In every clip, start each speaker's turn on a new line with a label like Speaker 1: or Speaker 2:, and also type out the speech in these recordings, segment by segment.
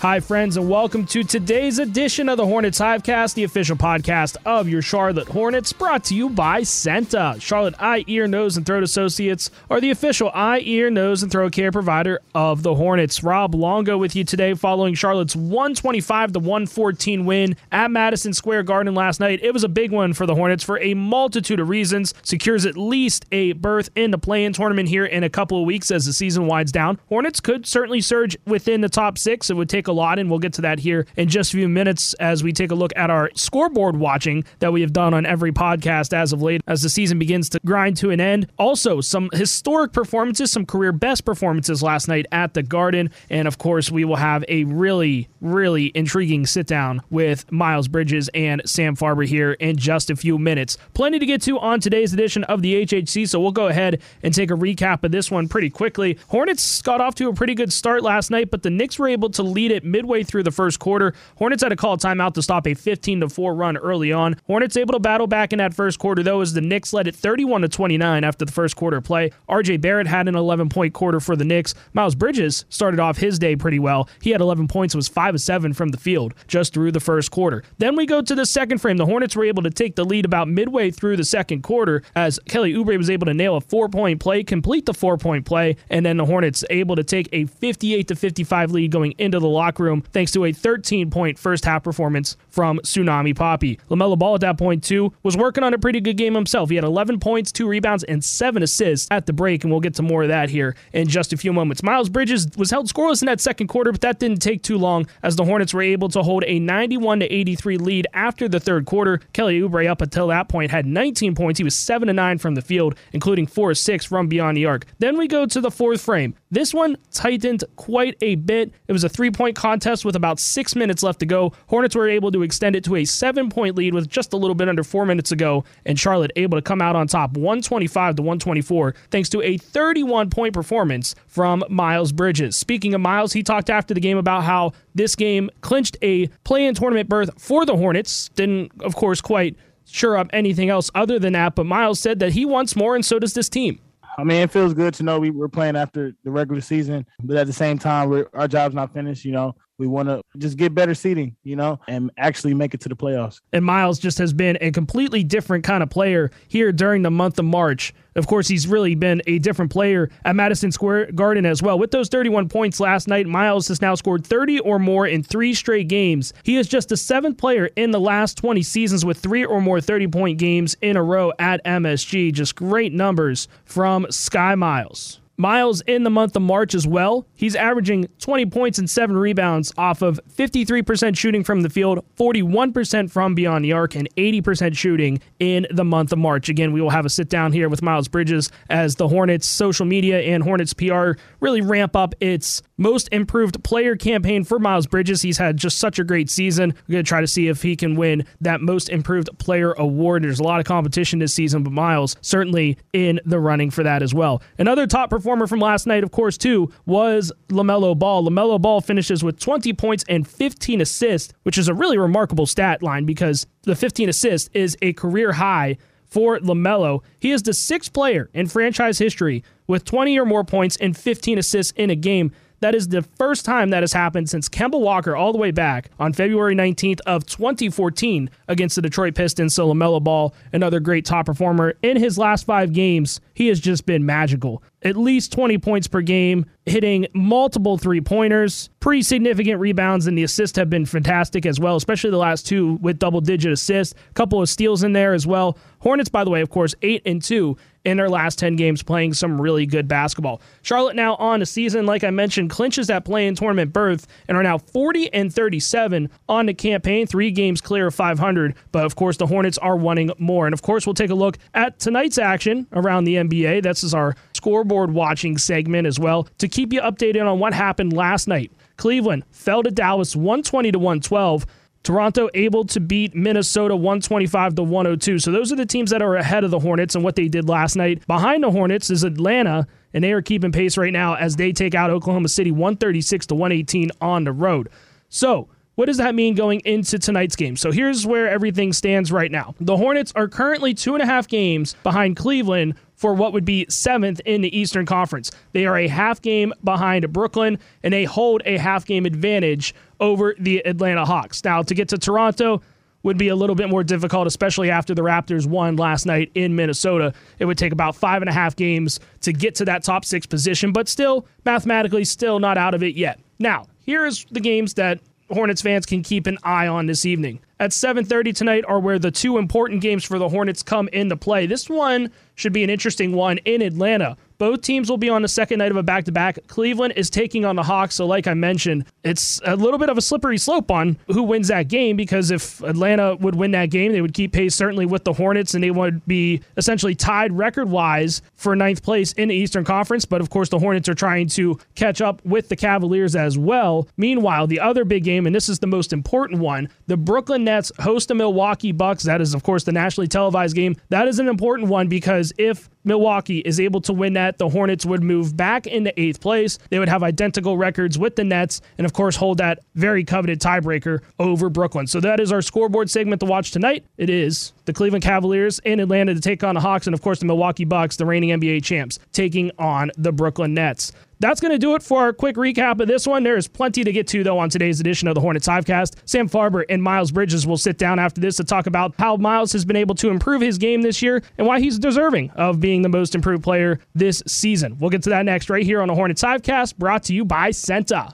Speaker 1: Hi, friends, and welcome to today's edition of the Hornets Hivecast, the official podcast of your Charlotte Hornets, brought to you by CEENTA. Charlotte Eye, Ear, Nose, and Throat Associates are the official eye, ear, nose, and throat care provider of the Hornets. Rob Longo with you today following Charlotte's 125 to 114 win at Madison Square Garden last night. It was a big one for the Hornets for a multitude of reasons. Secures at least a berth in the play in tournament here in a couple of weeks as the season winds down. Hornets could certainly surge within the top six. It would take a lot, and we'll get to that here in just a few minutes as we take a look at our scoreboard watching that we have done on every podcast as of late as the season begins to grind to an end. Also, some historic performances, some career best performances last night at the Garden, and of course, we will have a really, really intriguing sit down with Miles Bridges and Sam Farber here in just a few minutes. Plenty to get to on today's edition of the HHC, so we'll go ahead and take a recap of this one pretty quickly. Hornets got off to a pretty good start last night, but the Knicks were able to lead it midway through the first quarter. Hornets had to call a timeout to stop a 15 to 4 run early on. Hornets able to battle back in that first quarter though as the Knicks led it 31 to 29 after the first quarter play. RJ Barrett had an 11 point quarter for the Knicks. Miles Bridges started off his day pretty well. He had 11 points was 5 of 7 from the field just through the first quarter. Then we go to the second frame. The Hornets were able to take the lead about midway through the second quarter as Kelly Oubre was able to nail a 4-point play, complete the 4-point play, and then the Hornets able to take a 58 to 55 lead going into the locker room thanks to a 13 point first half performance from Tsunami Papi. LaMelo Ball at that point, too, was working on a pretty good game himself. He had 11 points, 2 rebounds, and 7 assists at the break, and we'll get to more of that here in just a few moments. Miles Bridges was held scoreless in that second quarter, but that didn't take too long as the Hornets were able to hold a 91 83 lead after the third quarter. Kelly Oubre, up until that point, had 19 points. He was 7 to 9 from the field, including 4 6 from beyond the arc. Then we go to the fourth frame. This one tightened quite a bit. It was a three point contest with about six minutes left to go. Hornets were able to extend it to a seven point lead with just a little bit under four minutes to go, and Charlotte able to come out on top 125 to 124 thanks to a 31 point performance from Miles Bridges. Speaking of Miles, he talked after the game about how this game clinched a play in tournament berth for the Hornets. Didn't, of course, quite sure up anything else other than that, but Miles said that he wants more, and so does this team.
Speaker 2: I mean, it feels good to know we were playing after the regular season, but at the same time, our job's not finished. You know, we want to just get better seating, you know, and actually make it to the playoffs.
Speaker 1: And Miles just has been a completely different kind of player here during the month of March. Of course, he's really been a different player at Madison Square Garden as well. With those 31 points last night, Miles has now scored 30 or more in three straight games. He is just the seventh player in the last 20 seasons with three or more 30 point games in a row at MSG. Just great numbers from Sky Miles. Miles in the month of March as well. He's averaging 20 points and 7 rebounds off of 53% shooting from the field, 41% from beyond the arc, and 80% shooting in the month of March. Again, we will have a sit down here with Miles Bridges as the Hornets social media and Hornets PR really ramp up its most improved player campaign for Miles Bridges. He's had just such a great season. We're going to try to see if he can win that most improved player award. There's a lot of competition this season, but Miles certainly in the running for that as well. Another top performer from last night, of course, too, was LaMelo Ball. LaMelo Ball finishes with 20 points and 15 assists, which is a really remarkable stat line because the 15 assists is a career high for LaMelo. He is the sixth player in franchise history with 20 or more points and 15 assists in a game. That is the first time that has happened since Kemba Walker all the way back on February 19th of 2014 against the Detroit Pistons. So LaMelo Ball, another great top performer in his last five games, he has just been magical. At least 20 points per game, hitting multiple three pointers, pretty significant rebounds, and the assists have been fantastic as well, especially the last two with double digit assists. A couple of steals in there as well. Hornets, by the way, of course, 8 and 2 in their last 10 games playing some really good basketball. Charlotte now on a season, like I mentioned, clinches that play in tournament berth and are now 40 and 37 on the campaign, three games clear of 500. But of course, the Hornets are wanting more. And of course, we'll take a look at tonight's action around the NBA. This is our scoreboard watching segment as well to keep you updated on what happened last night. Cleveland fell to Dallas 120 to 112. Toronto able to beat Minnesota 125 to 102. So those are the teams that are ahead of the Hornets and what they did last night. Behind the Hornets is Atlanta, and they are keeping pace right now as they take out Oklahoma City 136 to 118 on the road. So, what does that mean going into tonight's game? So here's where everything stands right now. The Hornets are currently two and a half games behind Cleveland for what would be seventh in the Eastern Conference. They are a half game behind Brooklyn, and they hold a half game advantage over the Atlanta Hawks. Now, to get to Toronto, would be a little bit more difficult, especially after the Raptors won last night in Minnesota. It would take about five and a half games to get to that top six position, but still, mathematically, still not out of it yet. Now, here's the games that Hornets fans can keep an eye on this evening. At 7:30 tonight are where the two important games for the Hornets come into play. This one should be an interesting one in Atlanta. Both teams will be on the second night of a back to back. Cleveland is taking on the Hawks. So, like I mentioned, it's a little bit of a slippery slope on who wins that game because if Atlanta would win that game, they would keep pace certainly with the Hornets and they would be essentially tied record wise for ninth place in the Eastern Conference. But of course, the Hornets are trying to catch up with the Cavaliers as well. Meanwhile, the other big game, and this is the most important one, the Brooklyn Nets host the Milwaukee Bucks. That is, of course, the nationally televised game. That is an important one because if Milwaukee is able to win that, the Hornets would move back into eighth place. They would have identical records with the Nets, and of course, hold that very coveted tiebreaker over Brooklyn. So that is our scoreboard segment to watch tonight. It is the Cleveland Cavaliers in Atlanta to take on the Hawks, and of course, the Milwaukee Bucks, the reigning NBA champs, taking on the Brooklyn Nets. That's going to do it for our quick recap of this one. There is plenty to get to, though, on today's edition of the Hornets Hivecast. Sam Farber and Miles Bridges will sit down after this to talk about how Miles has been able to improve his game this year and why he's deserving of being the most improved player this season. We'll get to that next right here on the Hornets Hivecast, brought to you by CEENTA.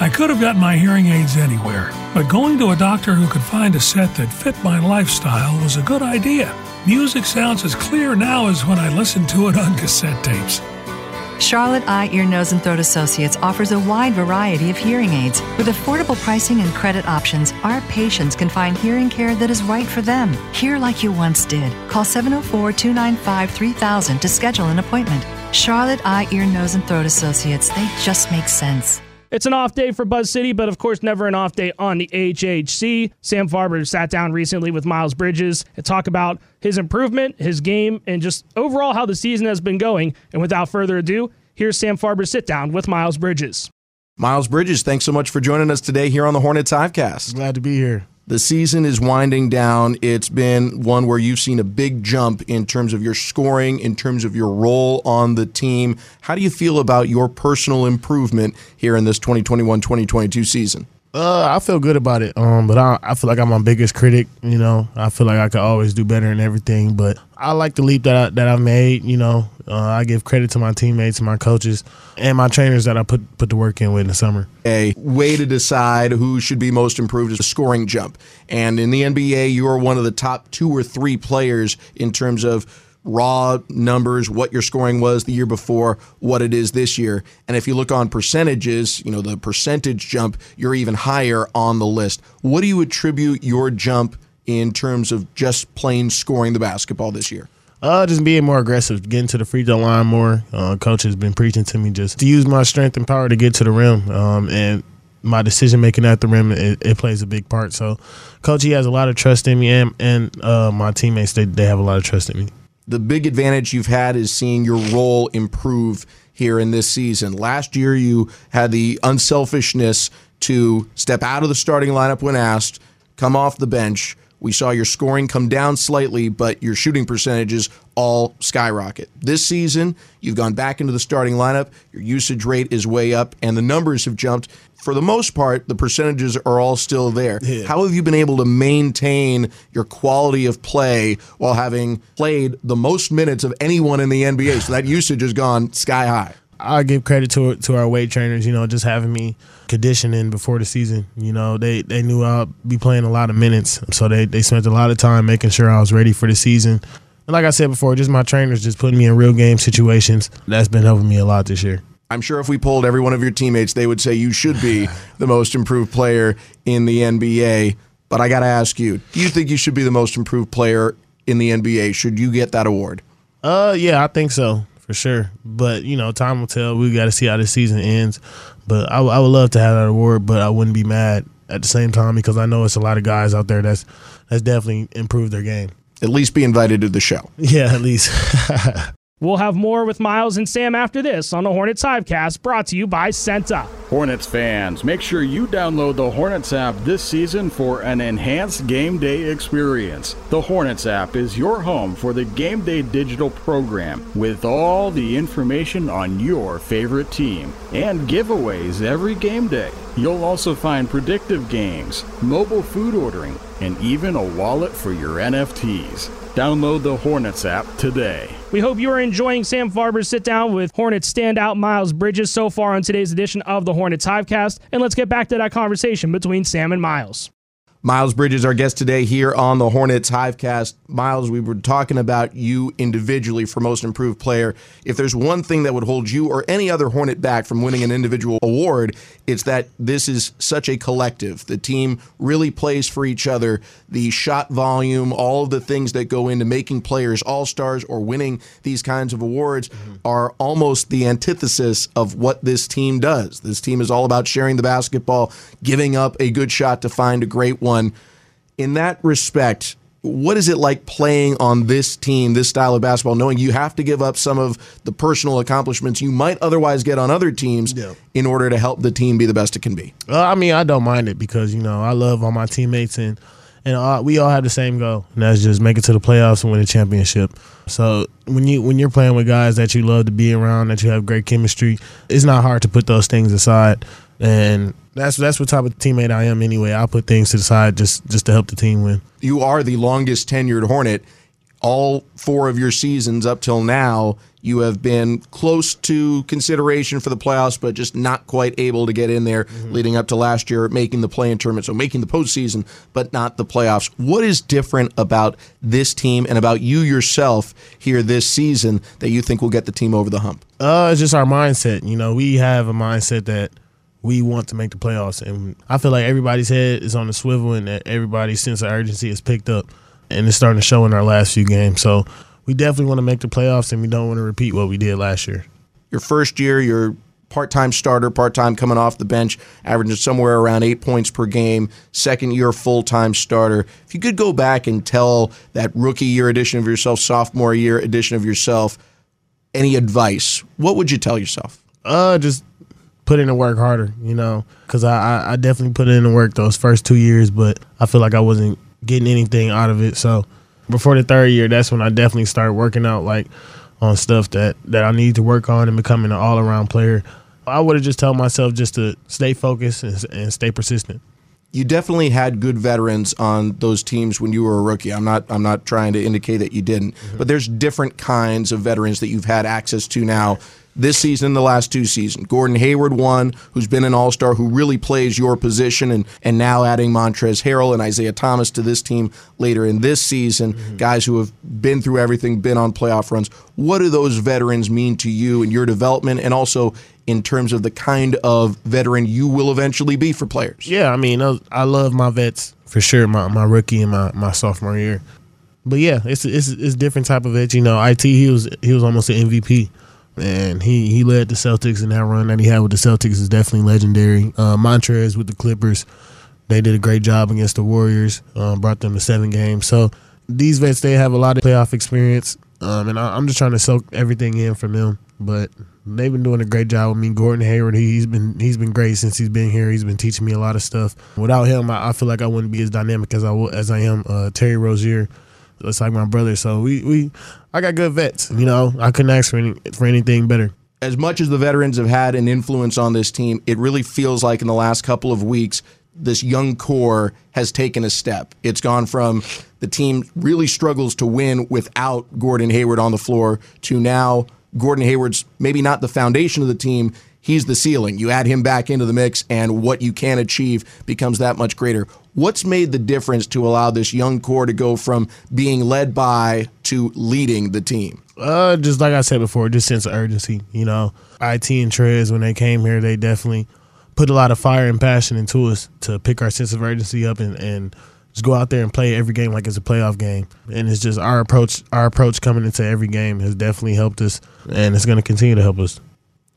Speaker 3: I could have gotten my hearing aids anywhere, but going to a doctor who could find a set that fit my lifestyle was a good idea. Music sounds as clear now as when I listened to it on cassette tapes.
Speaker 4: Charlotte Eye, Ear, Nose, and Throat Associates offers a wide variety of hearing aids. With affordable pricing and credit options, our patients can find hearing care that is right for them. Hear like you once did. Call 704 295 3000 to schedule an appointment. Charlotte Eye, Ear, Nose, and Throat Associates, they just make sense.
Speaker 1: It's an off day for Buzz City, but of course, never an off day on the HHC. Sam Farber sat down recently with Miles Bridges to talk about his improvement, his game, and just overall how the season has been going. And without further ado, here's Sam Farber's sit down with Miles Bridges.
Speaker 5: Miles Bridges, thanks so much for joining us today here on the Hornets Hivecast.
Speaker 2: Glad to be here.
Speaker 5: The season is winding down. It's been one where you've seen a big jump in terms of your scoring, in terms of your role on the team. How do you feel about your personal improvement here in this 2021 2022 season?
Speaker 2: Uh, I feel good about it. Um, but I, I feel like I'm my biggest critic. You know, I feel like I could always do better and everything. But I like the leap that I, that I've made. You know, uh, I give credit to my teammates, my coaches, and my trainers that I put put the work in with in the summer.
Speaker 5: A way to decide who should be most improved is a scoring jump. And in the NBA, you are one of the top two or three players in terms of raw numbers, what your scoring was the year before, what it is this year. And if you look on percentages, you know, the percentage jump, you're even higher on the list. What do you attribute your jump in terms of just plain scoring the basketball this year?
Speaker 2: Uh, just being more aggressive, getting to the free throw line more. Uh, coach has been preaching to me just to use my strength and power to get to the rim. Um, and my decision making at the rim it, it, plays a big part. So, coach, he has a lot of trust in me, and and uh, my teammates they they have a lot of trust in me
Speaker 5: the big advantage you've had is seeing your role improve here in this season. Last year, you had the unselfishness to step out of the starting lineup when asked, come off the bench. We saw your scoring come down slightly, but your shooting percentages all skyrocket. This season, you've gone back into the starting lineup, your usage rate is way up, and the numbers have jumped. For the most part, the percentages are all still there. Yeah. How have you been able to maintain your quality of play while having played the most minutes of anyone in the NBA? So that usage has gone sky high.
Speaker 2: I give credit to to our weight trainers, you know, just having me conditioning before the season. You know, they they knew I'd be playing a lot of minutes, so they they spent a lot of time making sure I was ready for the season. And like I said before, just my trainers just putting me in real game situations. That's been helping me a lot this year.
Speaker 5: I'm sure if we pulled every one of your teammates, they would say you should be the most improved player in the NBA. But I got to ask you, do you think you should be the most improved player in the NBA? Should you get that award?
Speaker 2: Uh, yeah, I think so for sure. But you know, time will tell. We got to see how this season ends. But I, I would love to have that award, but I wouldn't be mad at the same time because I know it's a lot of guys out there that's that's definitely improved their game.
Speaker 5: At least be invited to the show.
Speaker 2: Yeah, at least.
Speaker 1: We'll have more with Miles and Sam after this on the Hornets Hivecast, brought to you by CEENTA.
Speaker 6: Hornets fans, make sure you download the Hornets app this season for an enhanced game day experience. The Hornets app is your home for the game day digital program with all the information on your favorite team and giveaways every game day. You'll also find predictive games, mobile food ordering, and even a wallet for your NFTs. Download the Hornets app today.
Speaker 1: We hope you are enjoying Sam Farber's sit down with Hornets standout Miles Bridges so far on today's edition of the Hornets Hivecast. And let's get back to that conversation between Sam and Miles.
Speaker 5: Miles Bridges, our guest today here on the Hornets Hivecast. Miles, we were talking about you individually for most improved player. If there's one thing that would hold you or any other Hornet back from winning an individual award, it's that this is such a collective. The team really plays for each other. The shot volume, all of the things that go into making players all stars or winning these kinds of awards mm-hmm. are almost the antithesis of what this team does. This team is all about sharing the basketball, giving up a good shot to find a great one one. In that respect, what is it like playing on this team, this style of basketball, knowing you have to give up some of the personal accomplishments you might otherwise get on other teams yeah. in order to help the team be the best it can be?
Speaker 2: Uh, I mean, I don't mind it because you know I love all my teammates and and all, we all have the same goal, and that's just make it to the playoffs and win a championship. So when you when you're playing with guys that you love to be around, that you have great chemistry, it's not hard to put those things aside and that's that's what type of teammate I am anyway. I'll put things to the side just just to help the team win.
Speaker 5: You are the longest tenured Hornet. All four of your seasons up till now, you have been close to consideration for the playoffs, but just not quite able to get in there. Mm-hmm. Leading up to last year, making the play-in tournament, so making the postseason, but not the playoffs. What is different about this team and about you yourself here this season that you think will get the team over the hump?
Speaker 2: Uh, it's just our mindset. You know, we have a mindset that we want to make the playoffs. And I feel like everybody's head is on the swivel and that everybody's sense of urgency is picked up. And it's starting to show in our last few games. So we definitely want to make the playoffs and we don't want to repeat what we did last year.
Speaker 5: Your first year, you're part time starter, part time coming off the bench, averaging somewhere around eight points per game. Second year, full time starter. If you could go back and tell that rookie year edition of yourself, sophomore year edition of yourself, any advice, what would you tell yourself?
Speaker 2: Uh, just put in the work harder, you know, because I, I definitely put in the work those first two years, but I feel like I wasn't getting anything out of it. So before the third year, that's when I definitely started working out like on stuff that that I need to work on and becoming an all around player. I would have just told myself just to stay focused and, and stay persistent
Speaker 5: you definitely had good veterans on those teams when you were a rookie. I'm not I'm not trying to indicate that you didn't, mm-hmm. but there's different kinds of veterans that you've had access to now this season, the last two seasons. Gordon Hayward, one who's been an all star, who really plays your position, and, and now adding Montrezl Harrell and Isaiah Thomas to this team later in this season, mm-hmm. guys who have been through everything, been on playoff runs. What do those veterans mean to you and your development, and also in terms of the kind of veteran you will eventually be for players?
Speaker 2: Yeah, I mean, I love my vets for sure, my, my rookie and my, my sophomore year. But yeah, it's it's it's different type of vets. You know, it he was he was almost an MVP and he he led the Celtics in that run that he had with the Celtics is definitely legendary. Uh, Montrez with the Clippers, they did a great job against the Warriors, um, brought them to seven games. So these vets they have a lot of playoff experience, um, and I, am just trying to soak everything in from them. But they've been doing a great job with me. Gordon Hayward, he, has been he's been great since he's been here. He's been teaching me a lot of stuff. Without him, I, I feel like I wouldn't be as dynamic as I as I am. Uh, Terry Rozier it's like my brother. So we we I got good vets. You know, I couldn't ask for any, for anything better.
Speaker 5: As much as the veterans have had an influence on this team, it really feels like in the last couple of weeks this young core has taken a step. It's gone from the team really struggles to win without Gordon Hayward on the floor to now Gordon Hayward's maybe not the foundation of the team, he's the ceiling. You add him back into the mix, and what you can achieve becomes that much greater. What's made the difference to allow this young core to go from being led by to leading the team?
Speaker 2: Uh, just like I said before, just sense of urgency. You know, it and Trez when they came here, they definitely put a lot of fire and passion into us to pick our sense of urgency up and, and just go out there and play every game like it's a playoff game. And it's just our approach. Our approach coming into every game has definitely helped us, and it's going to continue to help us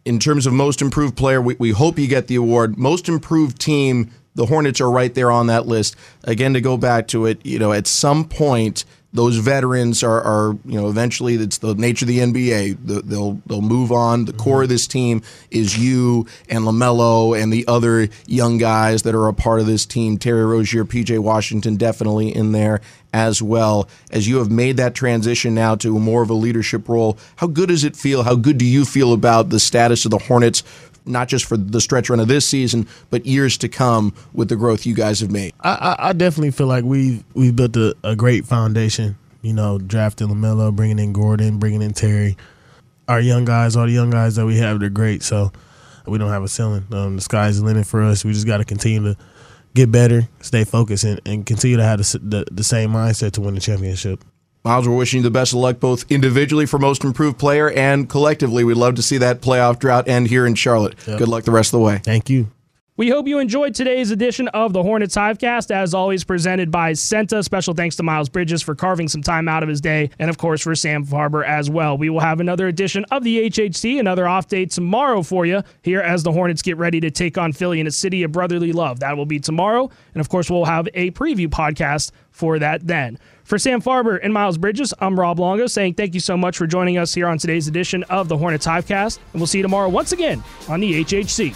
Speaker 5: in terms of most improved player, we, we hope you get the award. Most improved team, the Hornets are right there on that list. Again, to go back to it, you know, at some point, those veterans are, are you know eventually it's the nature of the NBA. The, they'll they'll move on. The core of this team is you and Lamelo and the other young guys that are a part of this team. Terry Rozier, PJ Washington, definitely in there as well. As you have made that transition now to more of a leadership role, how good does it feel? How good do you feel about the status of the Hornets? Not just for the stretch run of this season, but years to come with the growth you guys have made.
Speaker 2: I, I, definitely feel like we've we've built a, a great foundation. You know, drafting Lamelo, bringing in Gordon, bringing in Terry. Our young guys, all the young guys that we have, they're great. So we don't have a ceiling. Um, the sky's the limit for us. We just got to continue to get better, stay focused, and, and continue to have the, the, the same mindset to win the championship.
Speaker 5: Miles, we're wishing you the best of luck both individually for most improved player and collectively. We'd love to see that playoff drought end here in Charlotte.
Speaker 2: Yep.
Speaker 5: Good luck the rest of the way.
Speaker 2: Thank you.
Speaker 1: We hope you enjoyed today's edition of the Hornets Hivecast, as always presented by CEENTA. Special thanks to Miles Bridges for carving some time out of his day, and of course for Sam Farber as well. We will have another edition of the HHC, another off day tomorrow for you here as the Hornets get ready to take on Philly in a city of brotherly love. That will be tomorrow, and of course we'll have a preview podcast for that then. For Sam Farber and Miles Bridges, I'm Rob Longo saying thank you so much for joining us here on today's edition of the Hornets Hivecast, and we'll see you tomorrow once again on the HHC.